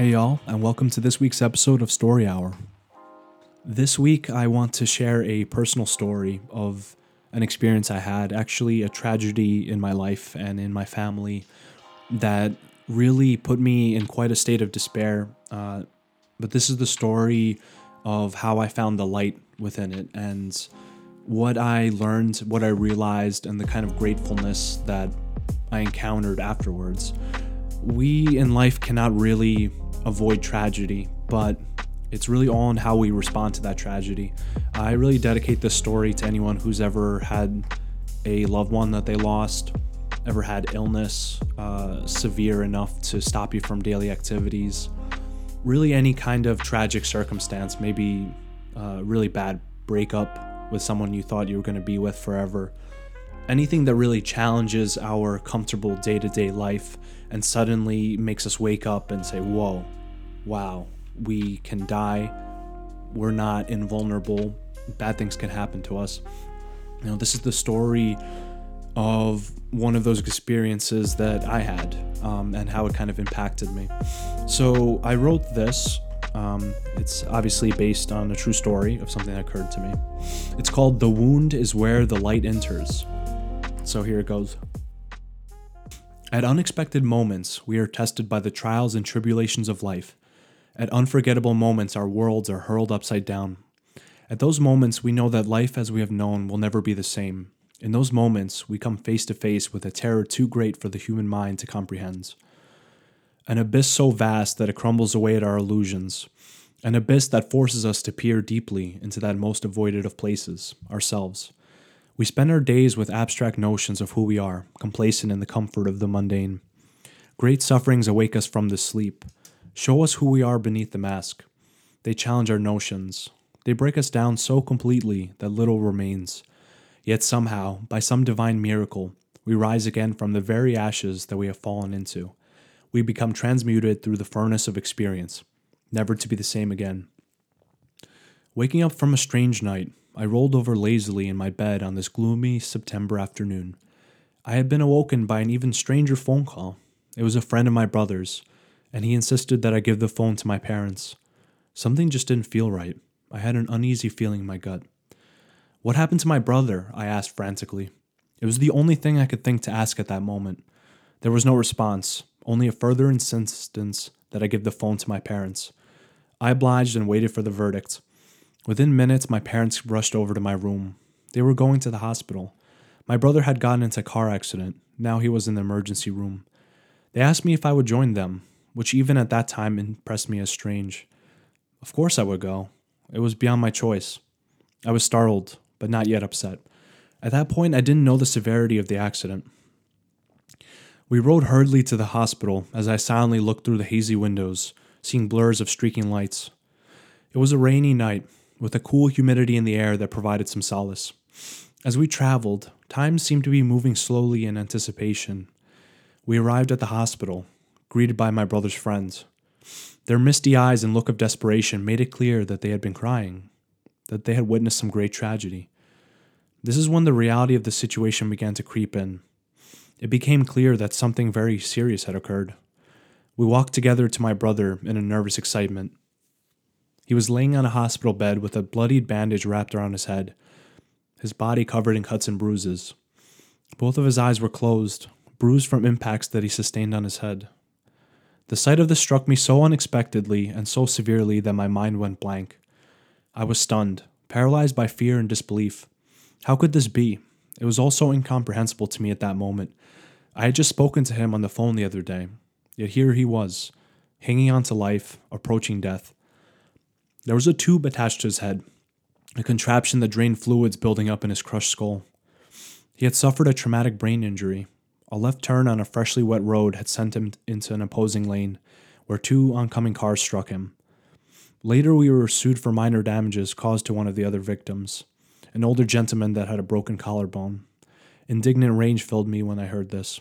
Hey, y'all, and welcome to this week's episode of Story Hour. This week, I want to share a personal story of an experience I had, actually, a tragedy in my life and in my family that really put me in quite a state of despair. Uh, but this is the story of how I found the light within it and what I learned, what I realized, and the kind of gratefulness that I encountered afterwards. We in life cannot really avoid tragedy, but it's really all in how we respond to that tragedy. I really dedicate this story to anyone who's ever had a loved one that they lost, ever had illness uh, severe enough to stop you from daily activities, really any kind of tragic circumstance, maybe a uh, really bad breakup with someone you thought you were going to be with forever. Anything that really challenges our comfortable day to day life and suddenly makes us wake up and say, Whoa, wow, we can die. We're not invulnerable. Bad things can happen to us. You know, this is the story of one of those experiences that I had um, and how it kind of impacted me. So I wrote this. Um, it's obviously based on a true story of something that occurred to me. It's called The Wound is Where the Light Enters. So here it goes. At unexpected moments, we are tested by the trials and tribulations of life. At unforgettable moments, our worlds are hurled upside down. At those moments, we know that life as we have known will never be the same. In those moments, we come face to face with a terror too great for the human mind to comprehend. An abyss so vast that it crumbles away at our illusions. An abyss that forces us to peer deeply into that most avoided of places, ourselves. We spend our days with abstract notions of who we are, complacent in the comfort of the mundane. Great sufferings awake us from this sleep, show us who we are beneath the mask. They challenge our notions. They break us down so completely that little remains. Yet somehow, by some divine miracle, we rise again from the very ashes that we have fallen into. We become transmuted through the furnace of experience, never to be the same again. Waking up from a strange night, I rolled over lazily in my bed on this gloomy September afternoon. I had been awoken by an even stranger phone call. It was a friend of my brother's, and he insisted that I give the phone to my parents. Something just didn't feel right. I had an uneasy feeling in my gut. What happened to my brother? I asked frantically. It was the only thing I could think to ask at that moment. There was no response, only a further insistence that I give the phone to my parents. I obliged and waited for the verdict. Within minutes, my parents rushed over to my room. They were going to the hospital. My brother had gotten into a car accident. Now he was in the emergency room. They asked me if I would join them, which even at that time impressed me as strange. Of course I would go. It was beyond my choice. I was startled, but not yet upset. At that point, I didn't know the severity of the accident. We rode hurriedly to the hospital as I silently looked through the hazy windows, seeing blurs of streaking lights. It was a rainy night, with a cool humidity in the air that provided some solace. As we traveled, time seemed to be moving slowly in anticipation. We arrived at the hospital, greeted by my brother's friends. Their misty eyes and look of desperation made it clear that they had been crying, that they had witnessed some great tragedy. This is when the reality of the situation began to creep in. It became clear that something very serious had occurred. We walked together to my brother in a nervous excitement. He was laying on a hospital bed with a bloodied bandage wrapped around his head, his body covered in cuts and bruises. Both of his eyes were closed, bruised from impacts that he sustained on his head. The sight of this struck me so unexpectedly and so severely that my mind went blank. I was stunned, paralyzed by fear and disbelief. How could this be? It was all so incomprehensible to me at that moment. I had just spoken to him on the phone the other day, yet here he was, hanging on to life, approaching death. There was a tube attached to his head, a contraption that drained fluids building up in his crushed skull. He had suffered a traumatic brain injury. A left turn on a freshly wet road had sent him into an opposing lane, where two oncoming cars struck him. Later, we were sued for minor damages caused to one of the other victims, an older gentleman that had a broken collarbone. Indignant rage filled me when I heard this.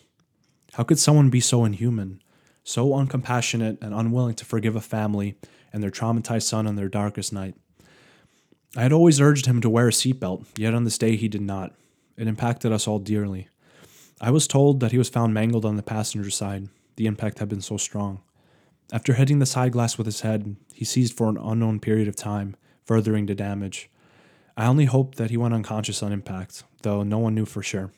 How could someone be so inhuman, so uncompassionate and unwilling to forgive a family and their traumatized son on their darkest night. I had always urged him to wear a seatbelt, yet on this day he did not. It impacted us all dearly. I was told that he was found mangled on the passenger side. The impact had been so strong. After hitting the side glass with his head, he seized for an unknown period of time, furthering the damage. I only hoped that he went unconscious on impact, though no one knew for sure.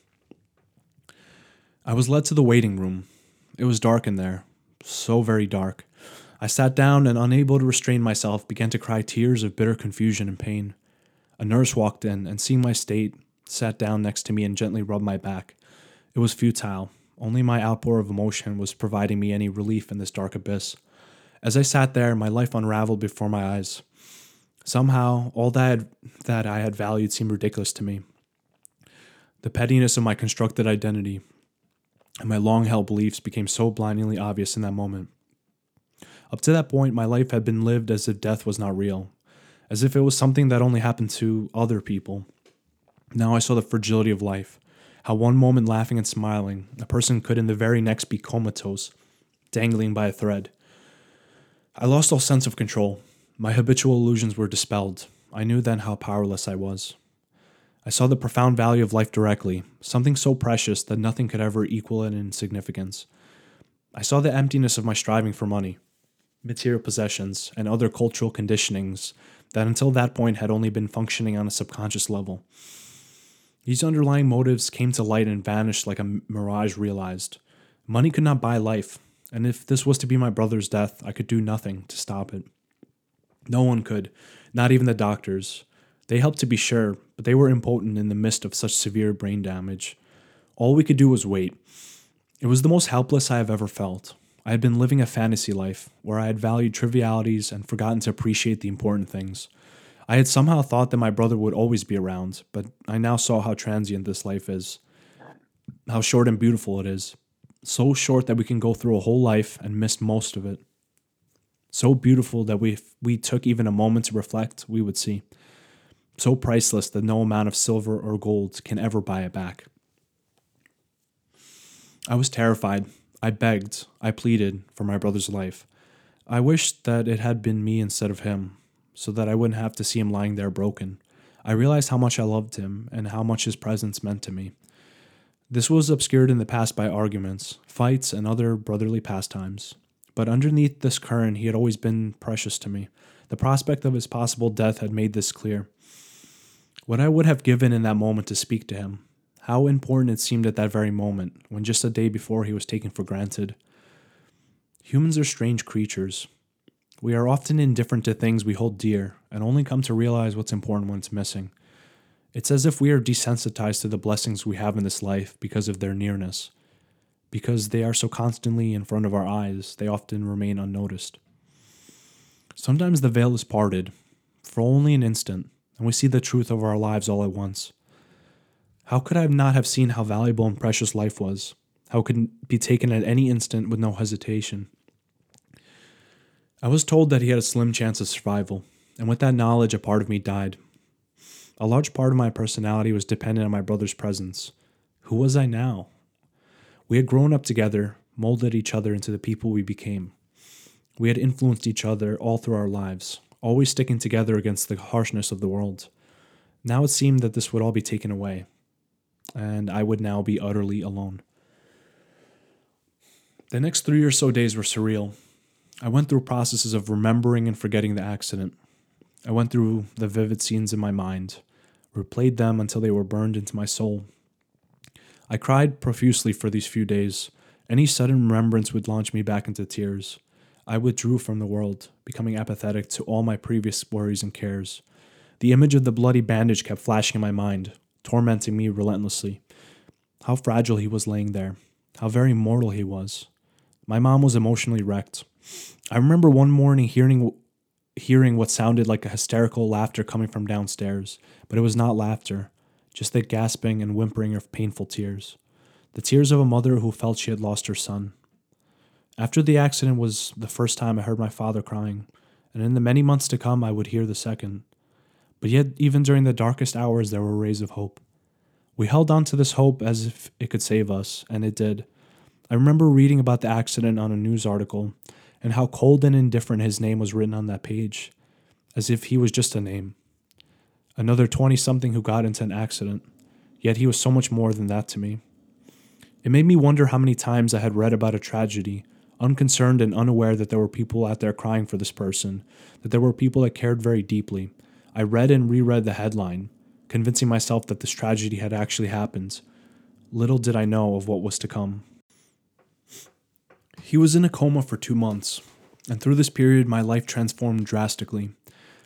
I was led to the waiting room. It was dark in there, so very dark. I sat down and, unable to restrain myself, began to cry tears of bitter confusion and pain. A nurse walked in and, seeing my state, sat down next to me and gently rubbed my back. It was futile. Only my outpour of emotion was providing me any relief in this dark abyss. As I sat there, my life unraveled before my eyes. Somehow, all that I had, that I had valued seemed ridiculous to me. The pettiness of my constructed identity and my long held beliefs became so blindingly obvious in that moment. Up to that point, my life had been lived as if death was not real, as if it was something that only happened to other people. Now I saw the fragility of life, how one moment laughing and smiling, a person could in the very next be comatose, dangling by a thread. I lost all sense of control. My habitual illusions were dispelled. I knew then how powerless I was. I saw the profound value of life directly, something so precious that nothing could ever equal it in significance. I saw the emptiness of my striving for money, material possessions, and other cultural conditionings that until that point had only been functioning on a subconscious level. These underlying motives came to light and vanished like a mirage realized. Money could not buy life, and if this was to be my brother's death, I could do nothing to stop it. No one could, not even the doctors. They helped to be sure, but they were impotent in the midst of such severe brain damage. All we could do was wait. It was the most helpless I have ever felt. I had been living a fantasy life where I had valued trivialities and forgotten to appreciate the important things. I had somehow thought that my brother would always be around, but I now saw how transient this life is, how short and beautiful it is. So short that we can go through a whole life and miss most of it. So beautiful that we, if we took even a moment to reflect, we would see so priceless that no amount of silver or gold can ever buy it back. I was terrified. I begged, I pleaded for my brother's life. I wished that it had been me instead of him, so that I wouldn't have to see him lying there broken. I realized how much I loved him and how much his presence meant to me. This was obscured in the past by arguments, fights, and other brotherly pastimes. But underneath this current, he had always been precious to me. The prospect of his possible death had made this clear. What I would have given in that moment to speak to him. How important it seemed at that very moment, when just a day before he was taken for granted. Humans are strange creatures. We are often indifferent to things we hold dear and only come to realize what's important when it's missing. It's as if we are desensitized to the blessings we have in this life because of their nearness. Because they are so constantly in front of our eyes, they often remain unnoticed. Sometimes the veil is parted, for only an instant, and we see the truth of our lives all at once. How could I not have seen how valuable and precious life was? How it could be taken at any instant with no hesitation? I was told that he had a slim chance of survival, and with that knowledge, a part of me died. A large part of my personality was dependent on my brother's presence. Who was I now? We had grown up together, molded each other into the people we became. We had influenced each other all through our lives always sticking together against the harshness of the world. Now it seemed that this would all be taken away, and I would now be utterly alone. The next three or so days were surreal. I went through processes of remembering and forgetting the accident. I went through the vivid scenes in my mind, replayed them until they were burned into my soul. I cried profusely for these few days. Any sudden remembrance would launch me back into tears. I withdrew from the world, becoming apathetic to all my previous worries and cares. The image of the bloody bandage kept flashing in my mind, tormenting me relentlessly. How fragile he was laying there, how very mortal he was. My mom was emotionally wrecked. I remember one morning hearing hearing what sounded like a hysterical laughter coming from downstairs, but it was not laughter, just the gasping and whimpering of painful tears. The tears of a mother who felt she had lost her son. After the accident was the first time I heard my father crying, and in the many months to come I would hear the second. But yet, even during the darkest hours, there were rays of hope. We held on to this hope as if it could save us, and it did. I remember reading about the accident on a news article and how cold and indifferent his name was written on that page, as if he was just a name. Another 20 something who got into an accident, yet he was so much more than that to me. It made me wonder how many times I had read about a tragedy unconcerned and unaware that there were people out there crying for this person, that there were people that cared very deeply. I read and reread the headline, convincing myself that this tragedy had actually happened. Little did I know of what was to come. He was in a coma for two months, and through this period, my life transformed drastically.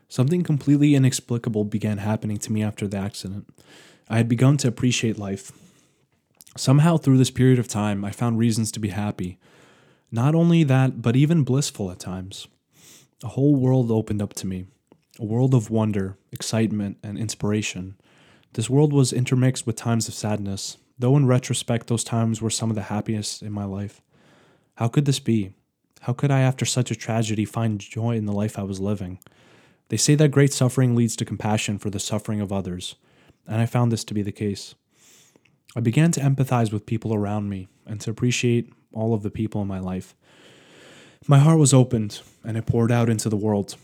Something completely inexplicable began happening to me after the accident. I had begun to appreciate life. Somehow, through this period of time, I found reasons to be happy. Not only that, but even blissful at times. A whole world opened up to me a world of wonder, excitement, and inspiration. This world was intermixed with times of sadness, though in retrospect, those times were some of the happiest in my life. How could this be? How could I, after such a tragedy, find joy in the life I was living? They say that great suffering leads to compassion for the suffering of others, and I found this to be the case. I began to empathize with people around me and to appreciate all of the people in my life. My heart was opened and it poured out into the world.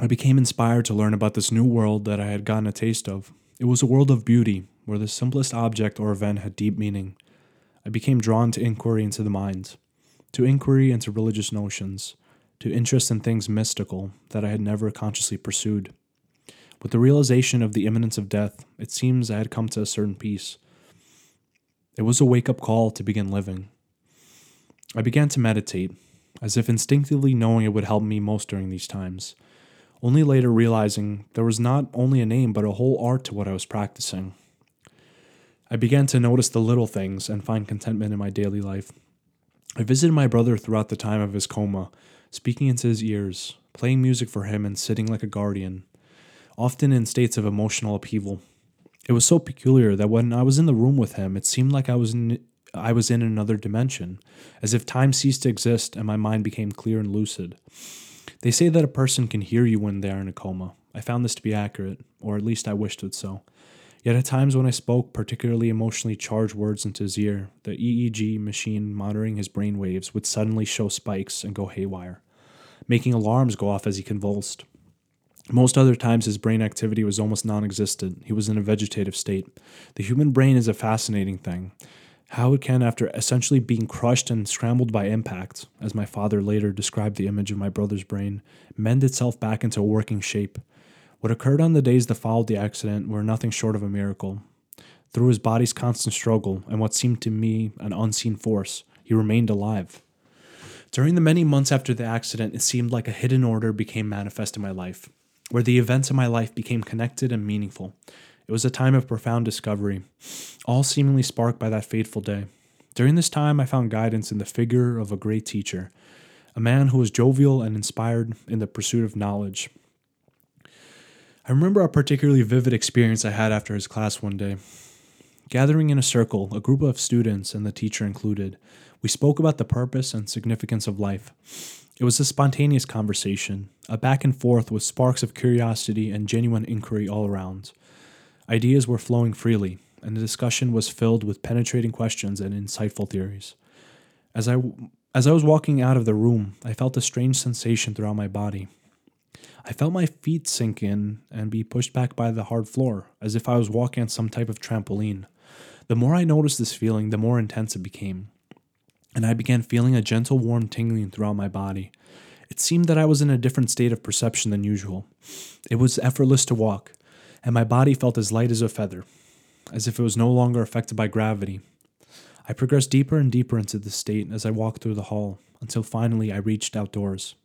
I became inspired to learn about this new world that I had gotten a taste of. It was a world of beauty where the simplest object or event had deep meaning. I became drawn to inquiry into the mind, to inquiry into religious notions, to interest in things mystical that I had never consciously pursued. With the realization of the imminence of death, it seems I had come to a certain peace. It was a wake up call to begin living. I began to meditate, as if instinctively knowing it would help me most during these times, only later realizing there was not only a name but a whole art to what I was practicing. I began to notice the little things and find contentment in my daily life. I visited my brother throughout the time of his coma, speaking into his ears, playing music for him, and sitting like a guardian, often in states of emotional upheaval. It was so peculiar that when I was in the room with him, it seemed like I was in, I was in another dimension, as if time ceased to exist and my mind became clear and lucid. They say that a person can hear you when they are in a coma. I found this to be accurate, or at least I wished it so. Yet at times when I spoke particularly emotionally charged words into his ear, the EEG machine monitoring his brain waves would suddenly show spikes and go haywire, making alarms go off as he convulsed. Most other times, his brain activity was almost non existent. He was in a vegetative state. The human brain is a fascinating thing. How it can, after essentially being crushed and scrambled by impact, as my father later described the image of my brother's brain, mend itself back into a working shape. What occurred on the days that followed the accident were nothing short of a miracle. Through his body's constant struggle and what seemed to me an unseen force, he remained alive. During the many months after the accident, it seemed like a hidden order became manifest in my life, where the events of my life became connected and meaningful. It was a time of profound discovery, all seemingly sparked by that fateful day. During this time, I found guidance in the figure of a great teacher, a man who was jovial and inspired in the pursuit of knowledge. I remember a particularly vivid experience I had after his class one day. Gathering in a circle, a group of students and the teacher included, we spoke about the purpose and significance of life. It was a spontaneous conversation, a back and forth with sparks of curiosity and genuine inquiry all around. Ideas were flowing freely, and the discussion was filled with penetrating questions and insightful theories. As I, as I was walking out of the room, I felt a strange sensation throughout my body. I felt my feet sink in and be pushed back by the hard floor, as if I was walking on some type of trampoline. The more I noticed this feeling, the more intense it became, and I began feeling a gentle, warm tingling throughout my body. It seemed that I was in a different state of perception than usual. It was effortless to walk, and my body felt as light as a feather, as if it was no longer affected by gravity. I progressed deeper and deeper into this state as I walked through the hall, until finally I reached outdoors.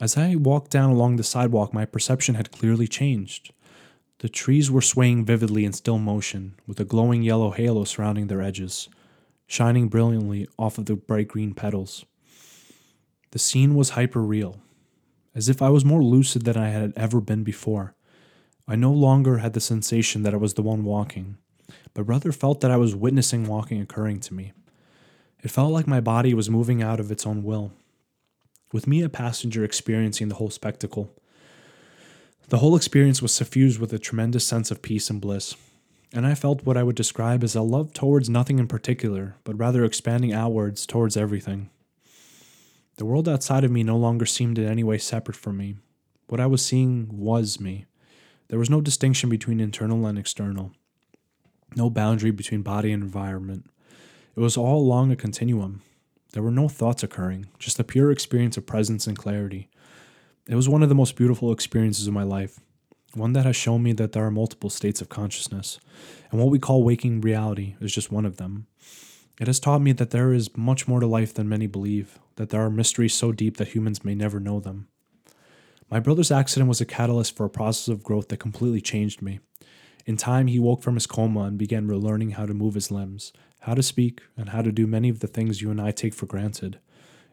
As I walked down along the sidewalk, my perception had clearly changed. The trees were swaying vividly in still motion, with a glowing yellow halo surrounding their edges, shining brilliantly off of the bright green petals. The scene was hyper real, as if I was more lucid than I had ever been before. I no longer had the sensation that I was the one walking, but rather felt that I was witnessing walking occurring to me. It felt like my body was moving out of its own will with me a passenger experiencing the whole spectacle. The whole experience was suffused with a tremendous sense of peace and bliss, and I felt what I would describe as a love towards nothing in particular, but rather expanding outwards towards everything. The world outside of me no longer seemed in any way separate from me. What I was seeing was me. There was no distinction between internal and external, no boundary between body and environment. It was all along a continuum, There were no thoughts occurring, just a pure experience of presence and clarity. It was one of the most beautiful experiences of my life, one that has shown me that there are multiple states of consciousness, and what we call waking reality is just one of them. It has taught me that there is much more to life than many believe, that there are mysteries so deep that humans may never know them. My brother's accident was a catalyst for a process of growth that completely changed me. In time, he woke from his coma and began relearning how to move his limbs, how to speak, and how to do many of the things you and I take for granted.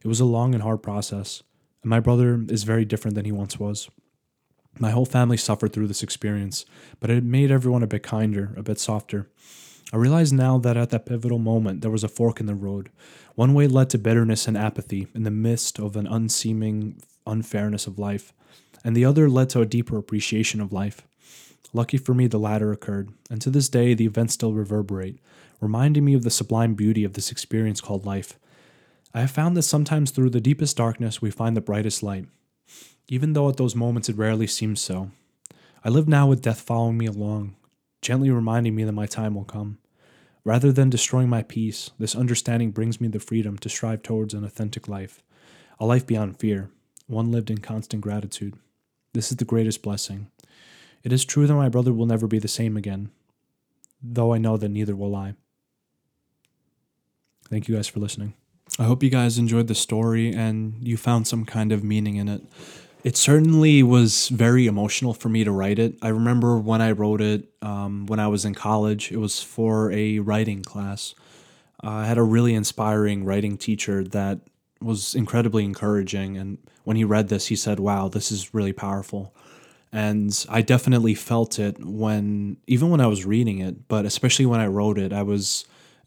It was a long and hard process, and my brother is very different than he once was. My whole family suffered through this experience, but it made everyone a bit kinder, a bit softer. I realize now that at that pivotal moment, there was a fork in the road. One way led to bitterness and apathy in the midst of an unseeming unfairness of life, and the other led to a deeper appreciation of life. Lucky for me, the latter occurred, and to this day, the events still reverberate, reminding me of the sublime beauty of this experience called life. I have found that sometimes through the deepest darkness, we find the brightest light, even though at those moments it rarely seems so. I live now with death following me along, gently reminding me that my time will come. Rather than destroying my peace, this understanding brings me the freedom to strive towards an authentic life, a life beyond fear, one lived in constant gratitude. This is the greatest blessing. It is true that my brother will never be the same again, though I know that neither will I. Thank you guys for listening. I hope you guys enjoyed the story and you found some kind of meaning in it. It certainly was very emotional for me to write it. I remember when I wrote it um, when I was in college, it was for a writing class. Uh, I had a really inspiring writing teacher that was incredibly encouraging. And when he read this, he said, Wow, this is really powerful. And I definitely felt it when, even when I was reading it, but especially when I wrote it, I was,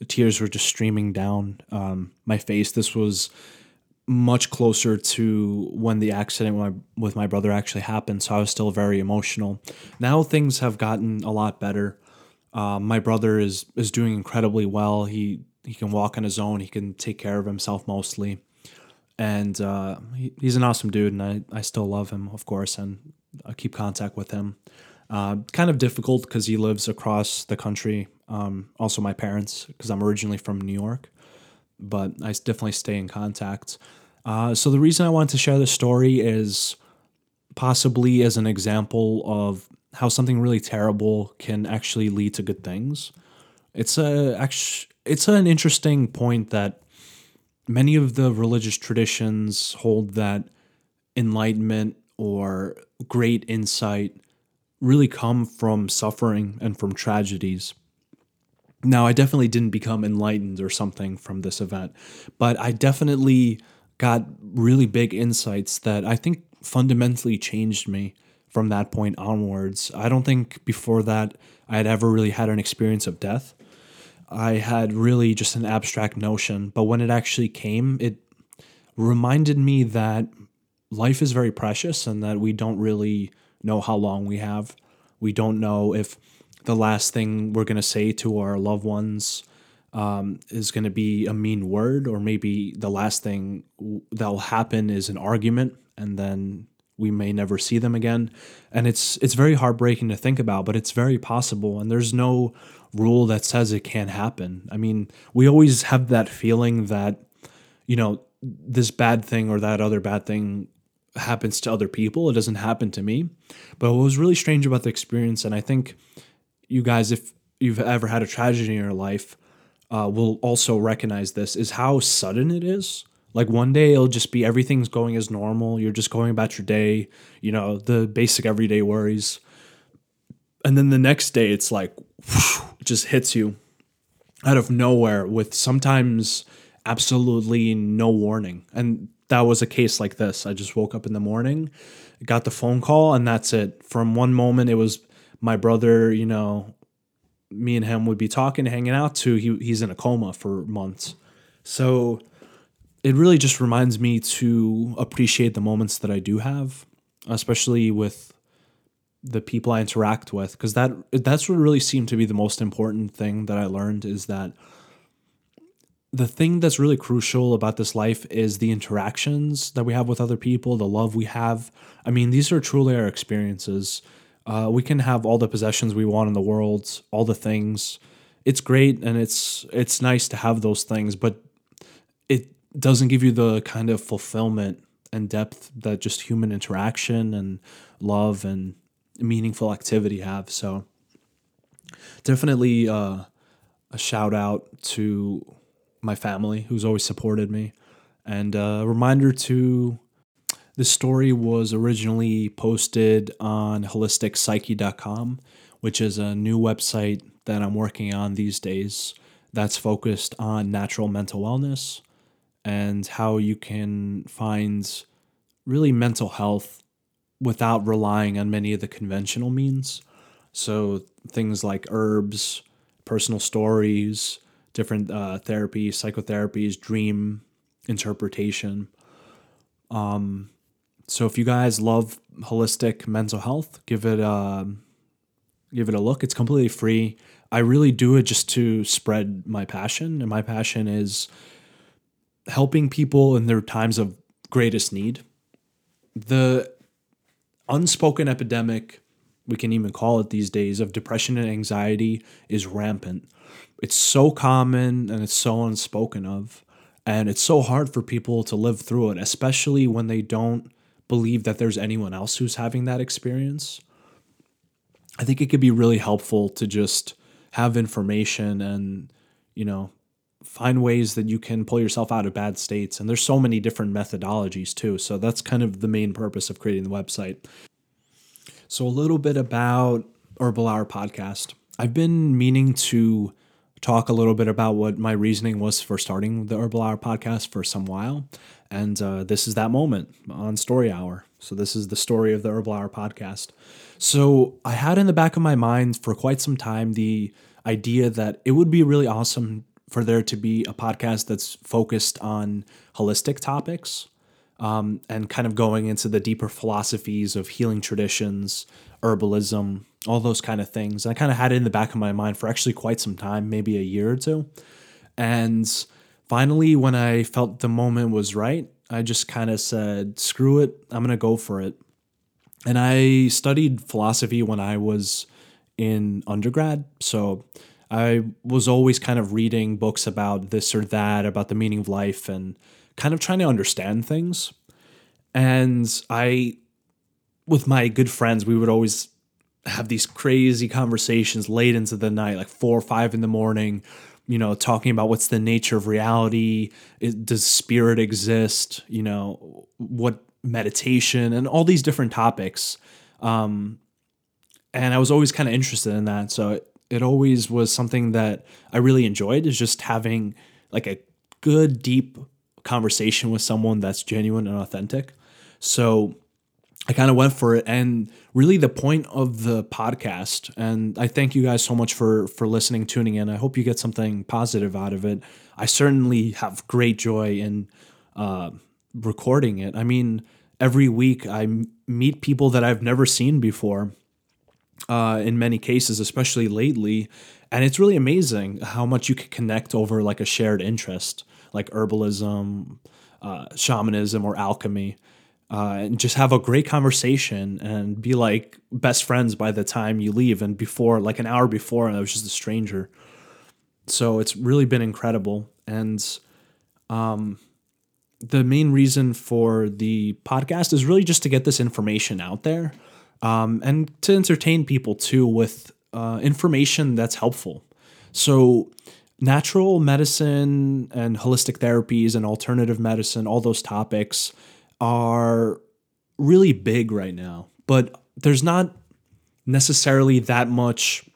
tears were just streaming down um, my face. This was much closer to when the accident with my, with my brother actually happened. So I was still very emotional. Now things have gotten a lot better. Um, my brother is is doing incredibly well. He he can walk on his own. He can take care of himself mostly, and uh, he, he's an awesome dude. And I I still love him, of course, and I keep contact with him. Uh, kind of difficult because he lives across the country. Um, also, my parents, because I'm originally from New York, but I definitely stay in contact. Uh, so the reason I wanted to share this story is possibly as an example of how something really terrible can actually lead to good things. It's a it's an interesting point that many of the religious traditions hold that enlightenment or great insight really come from suffering and from tragedies. Now, I definitely didn't become enlightened or something from this event, but I definitely got really big insights that I think fundamentally changed me from that point onwards. I don't think before that I had ever really had an experience of death. I had really just an abstract notion, but when it actually came, it reminded me that life is very precious and that we don't really know how long we have. We don't know if the last thing we're going to say to our loved ones um, is going to be a mean word, or maybe the last thing that'll happen is an argument, and then we may never see them again. And it's it's very heartbreaking to think about, but it's very possible. And there's no rule that says it can't happen. I mean, we always have that feeling that you know this bad thing or that other bad thing happens to other people. It doesn't happen to me. But what was really strange about the experience, and I think you guys, if you've ever had a tragedy in your life, uh, will also recognize this, is how sudden it is. Like one day it'll just be everything's going as normal. You're just going about your day, you know, the basic everyday worries. And then the next day it's like, it just hits you out of nowhere with sometimes absolutely no warning. And that was a case like this. I just woke up in the morning, got the phone call, and that's it. From one moment, it was my brother, you know, me and him would be talking, hanging out, to he, he's in a coma for months. So it really just reminds me to appreciate the moments that I do have, especially with the people I interact with, because that that's what really seemed to be the most important thing that I learned is that the thing that's really crucial about this life is the interactions that we have with other people, the love we have. I mean, these are truly our experiences. Uh, we can have all the possessions we want in the world, all the things. It's great and it's it's nice to have those things, but it doesn't give you the kind of fulfillment and depth that just human interaction and love and meaningful activity have. So definitely uh, a shout out to my family who's always supported me, and a reminder to this story was originally posted on holisticpsyche.com, which is a new website that I'm working on these days that's focused on natural mental wellness and how you can find really mental health without relying on many of the conventional means. So things like herbs, personal stories, different uh, therapies, psychotherapies, dream interpretation. Um, so if you guys love holistic mental health, give it a give it a look. It's completely free. I really do it just to spread my passion, and my passion is helping people in their times of greatest need. The unspoken epidemic, we can even call it these days, of depression and anxiety is rampant. It's so common and it's so unspoken of. And it's so hard for people to live through it, especially when they don't believe that there's anyone else who's having that experience. I think it could be really helpful to just have information and, you know, find ways that you can pull yourself out of bad states. And there's so many different methodologies too. So that's kind of the main purpose of creating the website. So, a little bit about Herbal Hour podcast. I've been meaning to talk a little bit about what my reasoning was for starting the Herbal Hour podcast for some while. And uh, this is that moment on Story Hour. So, this is the story of the Herbal Hour podcast. So, I had in the back of my mind for quite some time the idea that it would be really awesome for there to be a podcast that's focused on holistic topics um, and kind of going into the deeper philosophies of healing traditions, herbalism, all those kind of things. And I kind of had it in the back of my mind for actually quite some time, maybe a year or two. And finally, when I felt the moment was right, I just kind of said, screw it, I'm going to go for it. And I studied philosophy when I was in undergrad. So I was always kind of reading books about this or that, about the meaning of life, and kind of trying to understand things. And I, with my good friends, we would always have these crazy conversations late into the night, like four or five in the morning, you know, talking about what's the nature of reality, does spirit exist, you know, what meditation, and all these different topics. Um, and I was always kind of interested in that. So it, it always was something that I really enjoyed is just having like a good, deep conversation with someone that's genuine and authentic. So I kind of went for it and really the point of the podcast and I thank you guys so much for for listening tuning in. I hope you get something positive out of it. I certainly have great joy in uh, recording it. I mean, every week I meet people that I've never seen before. Uh, in many cases, especially lately, and it's really amazing how much you can connect over like a shared interest like herbalism, uh, shamanism, or alchemy. Uh, and just have a great conversation and be like best friends by the time you leave. And before, like an hour before, I was just a stranger. So it's really been incredible. And um, the main reason for the podcast is really just to get this information out there um, and to entertain people too with uh, information that's helpful. So natural medicine and holistic therapies and alternative medicine, all those topics are really big right now, but there's not necessarily that much,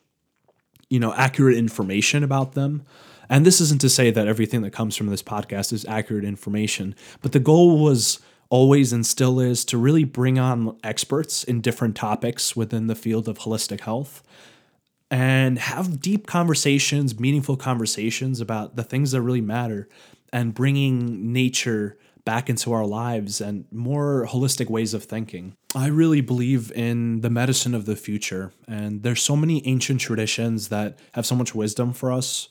you know, accurate information about them. And this isn't to say that everything that comes from this podcast is accurate information, but the goal was always and still is to really bring on experts in different topics within the field of holistic health and have deep conversations, meaningful conversations about the things that really matter and bringing nature back into our lives and more holistic ways of thinking. I really believe in the medicine of the future, and there's so many ancient traditions that have so much wisdom for us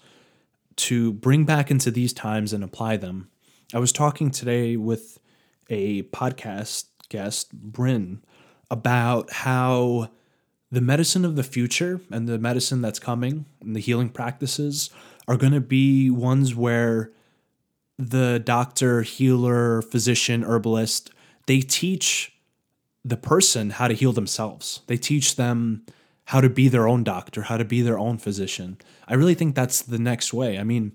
to bring back into these times and apply them. I was talking today with a podcast guest, Bryn, about how the medicine of the future and the medicine that's coming and the healing practices are going to be ones where the doctor, healer, physician, herbalist, they teach the person how to heal themselves. They teach them how to be their own doctor, how to be their own physician. I really think that's the next way. I mean,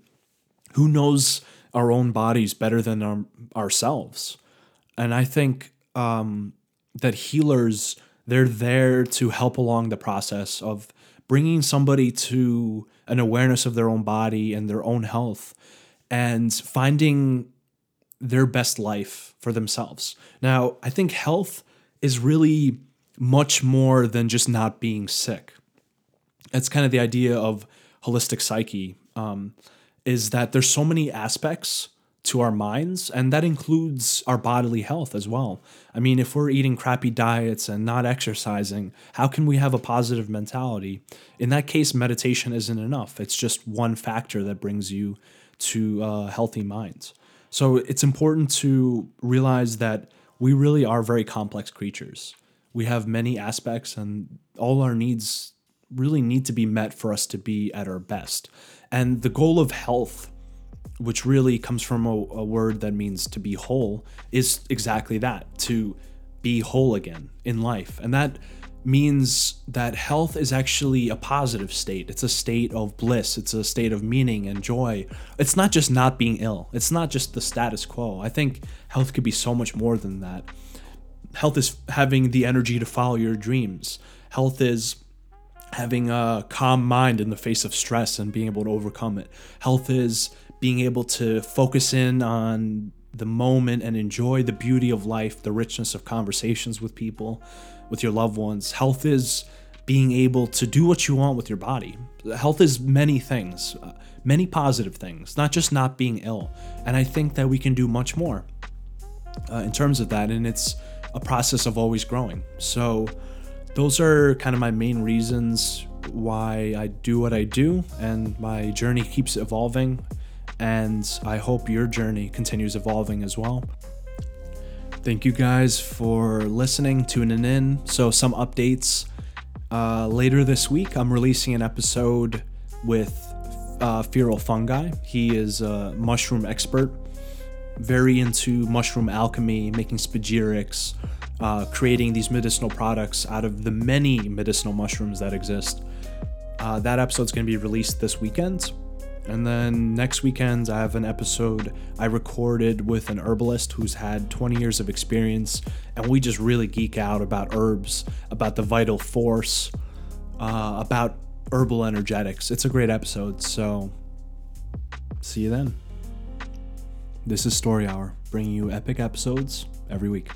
who knows our own bodies better than our, ourselves? And I think um, that healers, they're there to help along the process of bringing somebody to an awareness of their own body and their own health and finding their best life for themselves. Now, I think health is really much more than just not being sick. It's kind of the idea of holistic psyche, um, is that there's so many aspects to our minds, and that includes our bodily health as well. I mean, if we're eating crappy diets and not exercising, how can we have a positive mentality? In that case, meditation isn't enough. It's just one factor that brings you to uh, healthy minds. So it's important to realize that we really are very complex creatures. We have many aspects, and all our needs really need to be met for us to be at our best. And the goal of health, which really comes from a, a word that means to be whole, is exactly that to be whole again in life. And that means that health is actually a positive state. It's a state of bliss. It's a state of meaning and joy. It's not just not being ill. It's not just the status quo. I think health could be so much more than that. Health is having the energy to follow your dreams. Health is having a calm mind in the face of stress and being able to overcome it. Health is being able to focus in on the moment and enjoy the beauty of life, the richness of conversations with people with your loved ones. Health is being able to do what you want with your body. Health is many things, uh, many positive things, not just not being ill. And I think that we can do much more uh, in terms of that. And it's a process of always growing. So, those are kind of my main reasons why I do what I do, and my journey keeps evolving. And I hope your journey continues evolving as well. Thank you guys for listening, tuning in. So, some updates. Uh, later this week, I'm releasing an episode with uh, Feral Fungi. He is a mushroom expert, very into mushroom alchemy, making spagyrics, uh, creating these medicinal products out of the many medicinal mushrooms that exist. Uh, that episode's going to be released this weekend. And then next weekend, I have an episode I recorded with an herbalist who's had 20 years of experience, and we just really geek out about herbs, about the vital force, uh, about herbal energetics. It's a great episode, so see you then. This is Story Hour, bringing you epic episodes every week.